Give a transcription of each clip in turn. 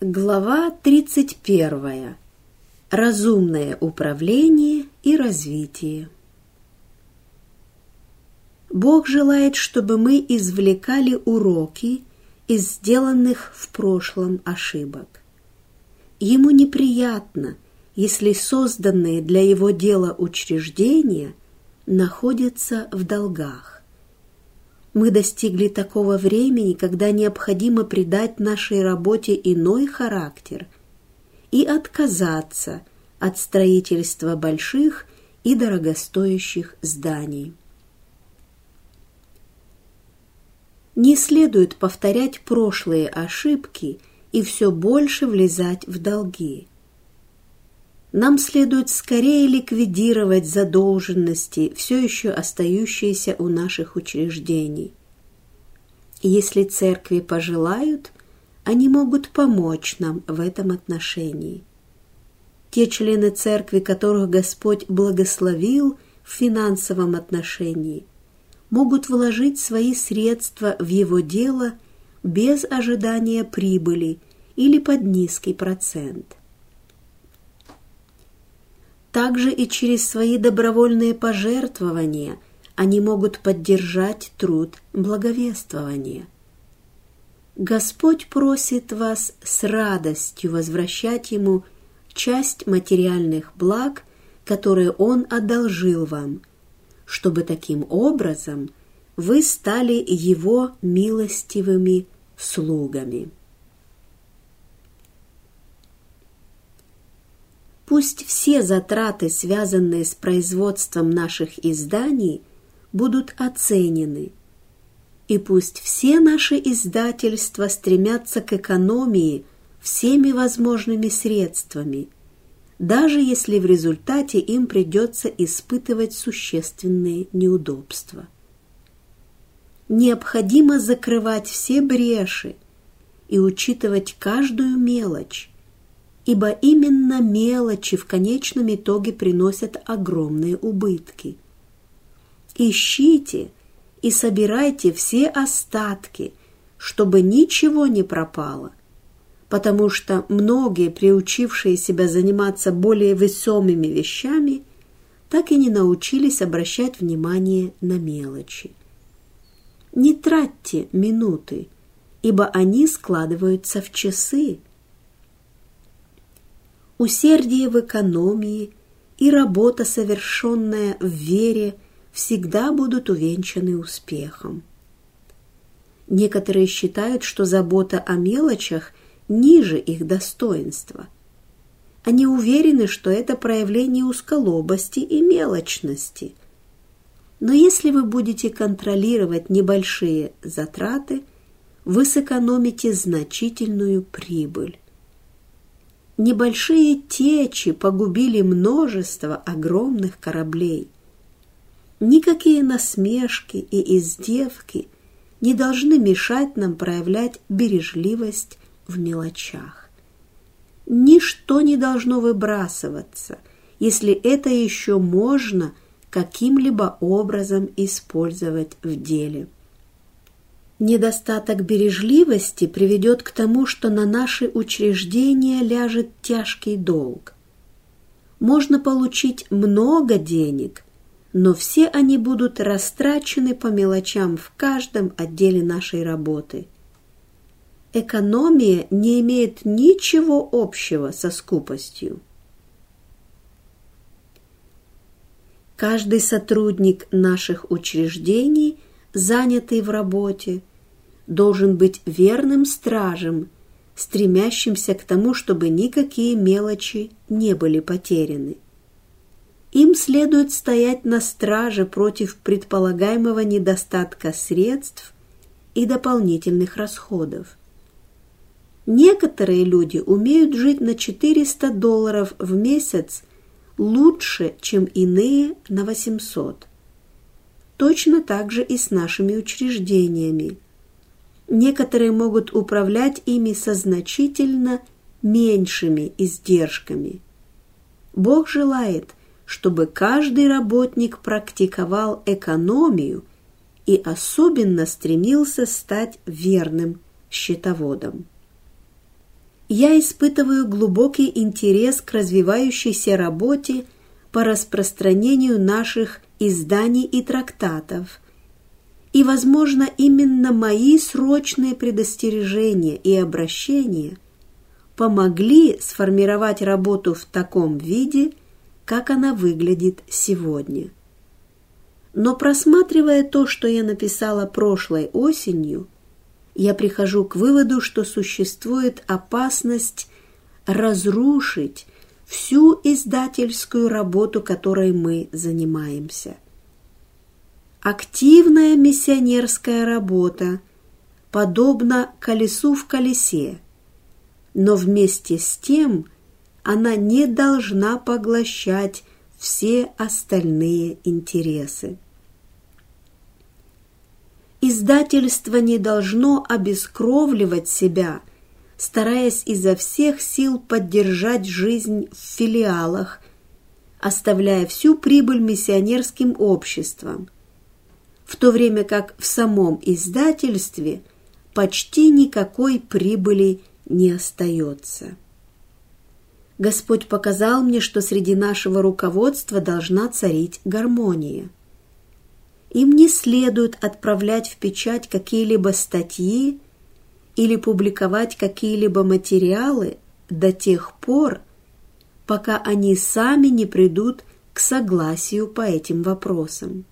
Глава 31. Разумное управление и развитие. Бог желает, чтобы мы извлекали уроки из сделанных в прошлом ошибок. Ему неприятно, если созданные для его дела учреждения находятся в долгах. Мы достигли такого времени, когда необходимо придать нашей работе иной характер и отказаться от строительства больших и дорогостоящих зданий. Не следует повторять прошлые ошибки и все больше влезать в долги. Нам следует скорее ликвидировать задолженности, все еще остающиеся у наших учреждений. если церкви пожелают, они могут помочь нам в этом отношении. Те члены церкви, которых Господь благословил в финансовом отношении, могут вложить свои средства в его дело без ожидания прибыли или под низкий процент – также и через свои добровольные пожертвования они могут поддержать труд благовествования. Господь просит вас с радостью возвращать Ему часть материальных благ, которые Он одолжил вам, чтобы таким образом вы стали Его милостивыми слугами. Пусть все затраты, связанные с производством наших изданий, будут оценены. И пусть все наши издательства стремятся к экономии всеми возможными средствами, даже если в результате им придется испытывать существенные неудобства. Необходимо закрывать все бреши и учитывать каждую мелочь, ибо именно мелочи в конечном итоге приносят огромные убытки. Ищите и собирайте все остатки, чтобы ничего не пропало, потому что многие, приучившие себя заниматься более весомыми вещами, так и не научились обращать внимание на мелочи. Не тратьте минуты, ибо они складываются в часы, усердие в экономии и работа, совершенная в вере, всегда будут увенчаны успехом. Некоторые считают, что забота о мелочах ниже их достоинства. Они уверены, что это проявление узколобости и мелочности. Но если вы будете контролировать небольшие затраты, вы сэкономите значительную прибыль. Небольшие течи погубили множество огромных кораблей. Никакие насмешки и издевки не должны мешать нам проявлять бережливость в мелочах. Ничто не должно выбрасываться, если это еще можно каким-либо образом использовать в деле. Недостаток бережливости приведет к тому, что на наши учреждения ляжет тяжкий долг. Можно получить много денег, но все они будут растрачены по мелочам в каждом отделе нашей работы. Экономия не имеет ничего общего со скупостью. Каждый сотрудник наших учреждений, занятый в работе, должен быть верным стражем, стремящимся к тому, чтобы никакие мелочи не были потеряны. Им следует стоять на страже против предполагаемого недостатка средств и дополнительных расходов. Некоторые люди умеют жить на 400 долларов в месяц лучше, чем иные на 800. Точно так же и с нашими учреждениями. Некоторые могут управлять ими со значительно меньшими издержками. Бог желает, чтобы каждый работник практиковал экономию и особенно стремился стать верным счетоводом. я испытываю глубокий интерес к развивающейся работе по распространению наших изданий и трактатов. И, возможно, именно мои срочные предостережения и обращения помогли сформировать работу в таком виде, как она выглядит сегодня. Но просматривая то, что я написала прошлой осенью, я прихожу к выводу, что существует опасность разрушить всю издательскую работу, которой мы занимаемся. Активная миссионерская работа подобна колесу в колесе, но вместе с тем она не должна поглощать все остальные интересы. Издательство не должно обескровливать себя, стараясь изо всех сил поддержать жизнь в филиалах, оставляя всю прибыль миссионерским обществам, в то время как в самом издательстве почти никакой прибыли не остается. Господь показал мне, что среди нашего руководства должна царить гармония. Им не следует отправлять в печать какие-либо статьи или публиковать какие-либо материалы до тех пор, пока они сами не придут к согласию по этим вопросам.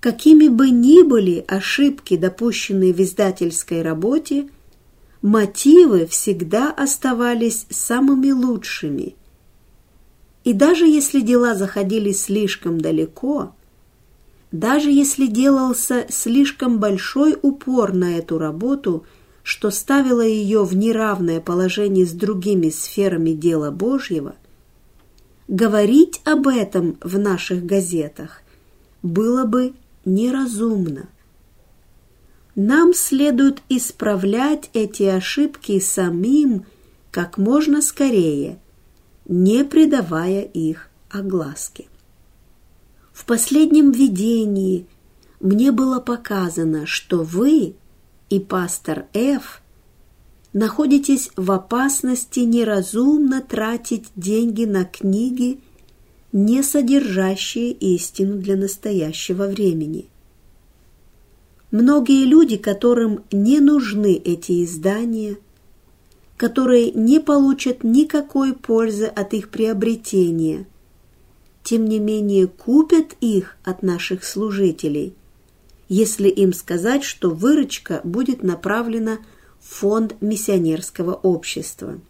Какими бы ни были ошибки, допущенные в издательской работе, мотивы всегда оставались самыми лучшими – и даже если дела заходили слишком далеко, даже если делался слишком большой упор на эту работу, что ставило ее в неравное положение с другими сферами дела Божьего, говорить об этом в наших газетах было бы неразумно. Нам следует исправлять эти ошибки самим как можно скорее – не придавая их огласке. В последнем видении мне было показано, что вы и пастор Ф находитесь в опасности неразумно тратить деньги на книги, не содержащие истину для настоящего времени. Многие люди, которым не нужны эти издания – которые не получат никакой пользы от их приобретения. Тем не менее купят их от наших служителей, если им сказать, что выручка будет направлена в фонд миссионерского общества.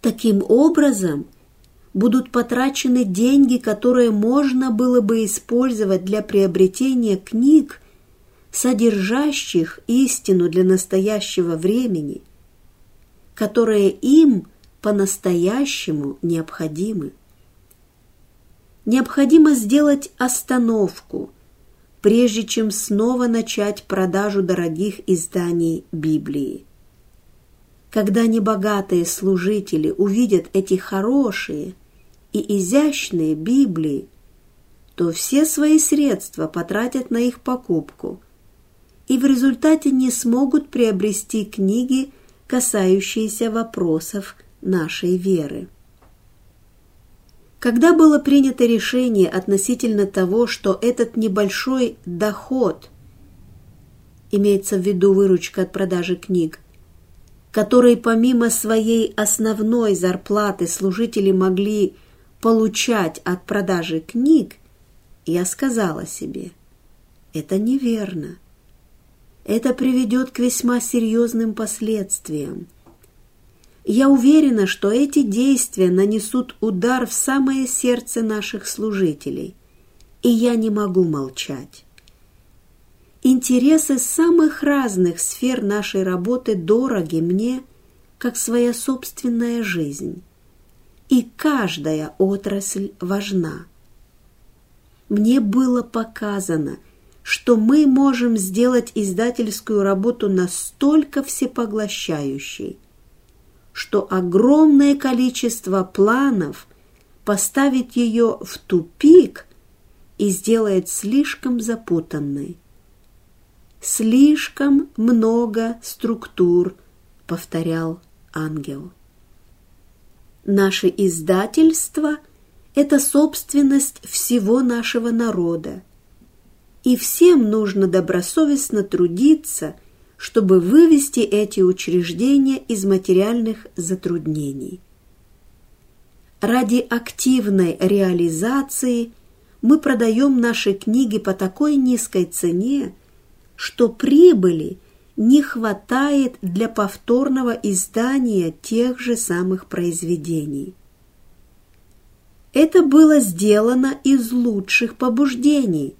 Таким образом, будут потрачены деньги, которые можно было бы использовать для приобретения книг содержащих истину для настоящего времени, которые им по-настоящему необходимы. Необходимо сделать остановку, прежде чем снова начать продажу дорогих изданий Библии. Когда небогатые служители увидят эти хорошие и изящные Библии, то все свои средства потратят на их покупку – и в результате не смогут приобрести книги, касающиеся вопросов нашей веры. Когда было принято решение относительно того, что этот небольшой доход, имеется в виду выручка от продажи книг, который помимо своей основной зарплаты служители могли получать от продажи книг, я сказала себе, это неверно это приведет к весьма серьезным последствиям. Я уверена, что эти действия нанесут удар в самое сердце наших служителей, и я не могу молчать. Интересы самых разных сфер нашей работы дороги мне, как своя собственная жизнь, и каждая отрасль важна. Мне было показано – что мы можем сделать издательскую работу настолько всепоглощающей, что огромное количество планов поставит ее в тупик и сделает слишком запутанной. слишком много структур, повторял ангел. Наше издательство – это собственность всего нашего народа, и всем нужно добросовестно трудиться, чтобы вывести эти учреждения из материальных затруднений. Ради активной реализации мы продаем наши книги по такой низкой цене, что прибыли не хватает для повторного издания тех же самых произведений. Это было сделано из лучших побуждений,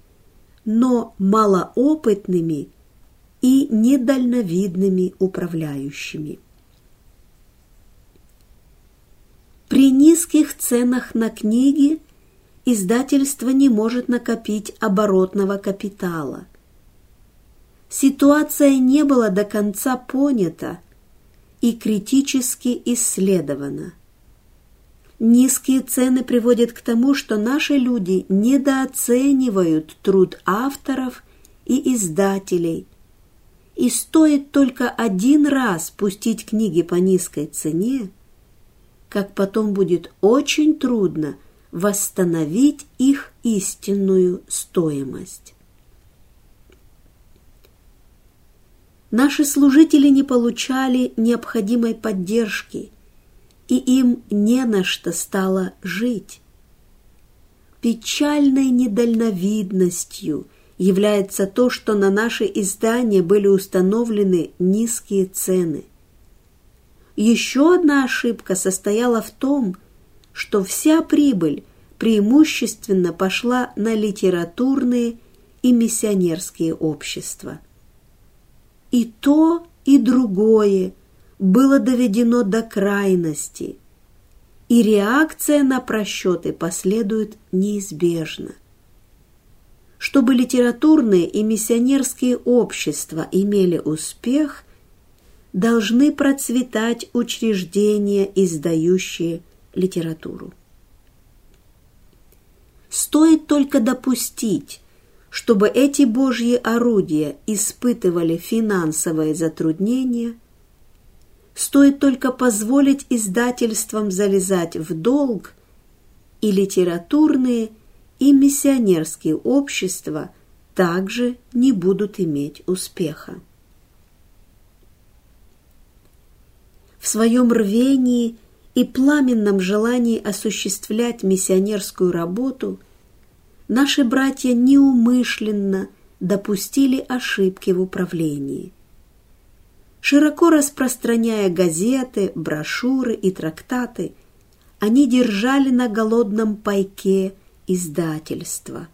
но малоопытными и недальновидными управляющими. При низких ценах на книги издательство не может накопить оборотного капитала. Ситуация не была до конца понята и критически исследована. Низкие цены приводят к тому, что наши люди недооценивают труд авторов и издателей, и стоит только один раз пустить книги по низкой цене, как потом будет очень трудно восстановить их истинную стоимость. Наши служители не получали необходимой поддержки, и им не на что стало жить. Печальной недальновидностью является то, что на наши издания были установлены низкие цены – еще одна ошибка состояла в том, что вся прибыль преимущественно пошла на литературные и миссионерские общества. И то, и другое было доведено до крайности, и реакция на просчеты последует неизбежно. Чтобы литературные и миссионерские общества имели успех, должны процветать учреждения, издающие литературу. Стоит только допустить, чтобы эти Божьи орудия испытывали финансовые затруднения, стоит только позволить издательствам залезать в долг, и литературные и миссионерские общества также не будут иметь успеха. в своем рвении и пламенном желании осуществлять миссионерскую работу, наши братья неумышленно допустили ошибки в управлении. Широко распространяя газеты, брошюры и трактаты, они держали на голодном пайке издательства.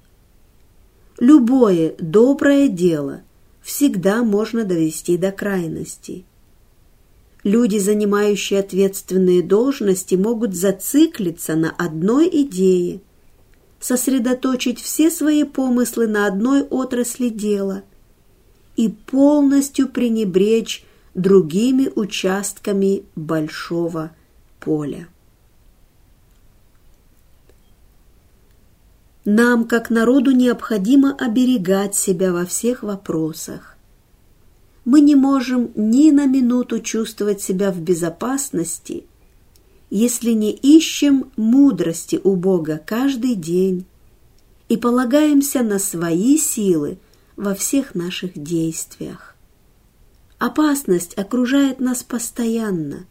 Любое доброе дело всегда можно довести до крайности – Люди, занимающие ответственные должности, могут зациклиться на одной идее, сосредоточить все свои помыслы на одной отрасли дела и полностью пренебречь другими участками большого поля. Нам, как народу, необходимо оберегать себя во всех вопросах мы не можем ни на минуту чувствовать себя в безопасности, если не ищем мудрости у Бога каждый день и полагаемся на свои силы во всех наших действиях. Опасность окружает нас постоянно,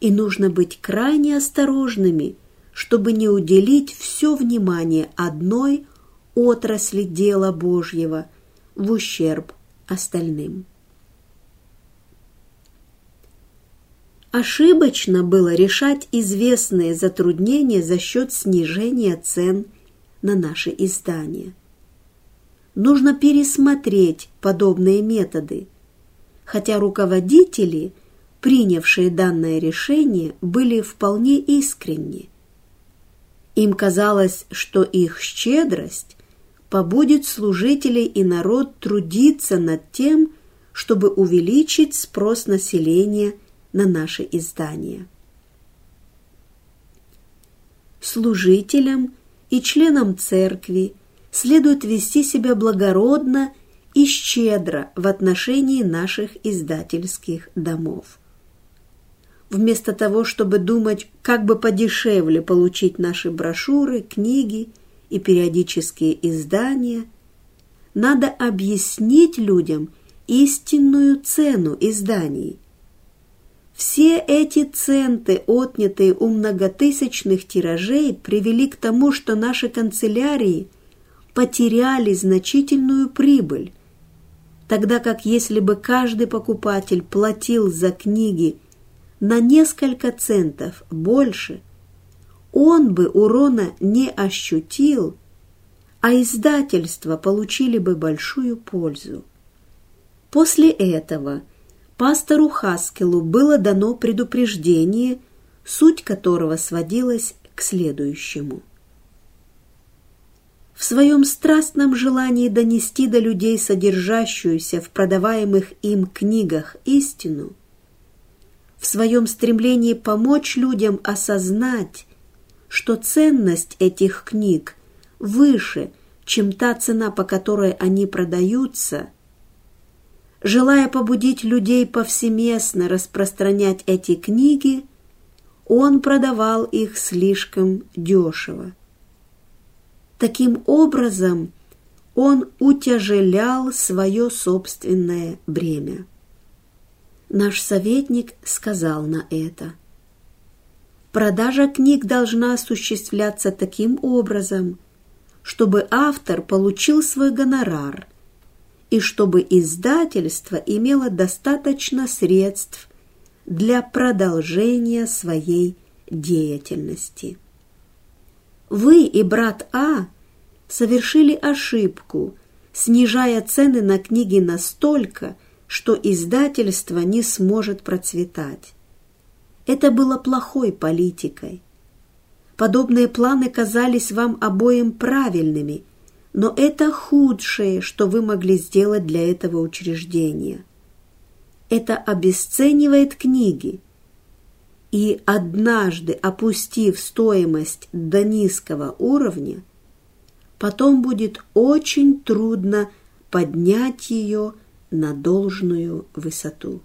и нужно быть крайне осторожными, чтобы не уделить все внимание одной отрасли дела Божьего в ущерб остальным. Ошибочно было решать известные затруднения за счет снижения цен на наши издания. Нужно пересмотреть подобные методы, хотя руководители, принявшие данное решение, были вполне искренни. Им казалось, что их щедрость побудит служителей и народ трудиться над тем, чтобы увеличить спрос населения – на наши издания. Служителям и членам церкви следует вести себя благородно и щедро в отношении наших издательских домов. Вместо того, чтобы думать, как бы подешевле получить наши брошюры, книги и периодические издания, надо объяснить людям истинную цену изданий. Все эти центы, отнятые у многотысячных тиражей, привели к тому, что наши канцелярии потеряли значительную прибыль, тогда как если бы каждый покупатель платил за книги на несколько центов больше, он бы урона не ощутил, а издательства получили бы большую пользу. После этого пастору Хаскелу было дано предупреждение, суть которого сводилась к следующему – в своем страстном желании донести до людей содержащуюся в продаваемых им книгах истину, своем стремлении помочь людям осознать, что ценность этих книг выше, чем та цена, по которой они продаются, желая побудить людей повсеместно распространять эти книги, он продавал их слишком дешево. Таким образом, он утяжелял свое собственное бремя. Наш советник сказал на это. Продажа книг должна осуществляться таким образом, чтобы автор получил свой гонорар и чтобы издательство имело достаточно средств для продолжения своей деятельности. Вы и брат А совершили ошибку, снижая цены на книги настолько, что издательство не сможет процветать. Это было плохой политикой. Подобные планы казались вам обоим правильными, но это худшее, что вы могли сделать для этого учреждения. Это обесценивает книги, и однажды опустив стоимость до низкого уровня, потом будет очень трудно поднять ее на должную высоту.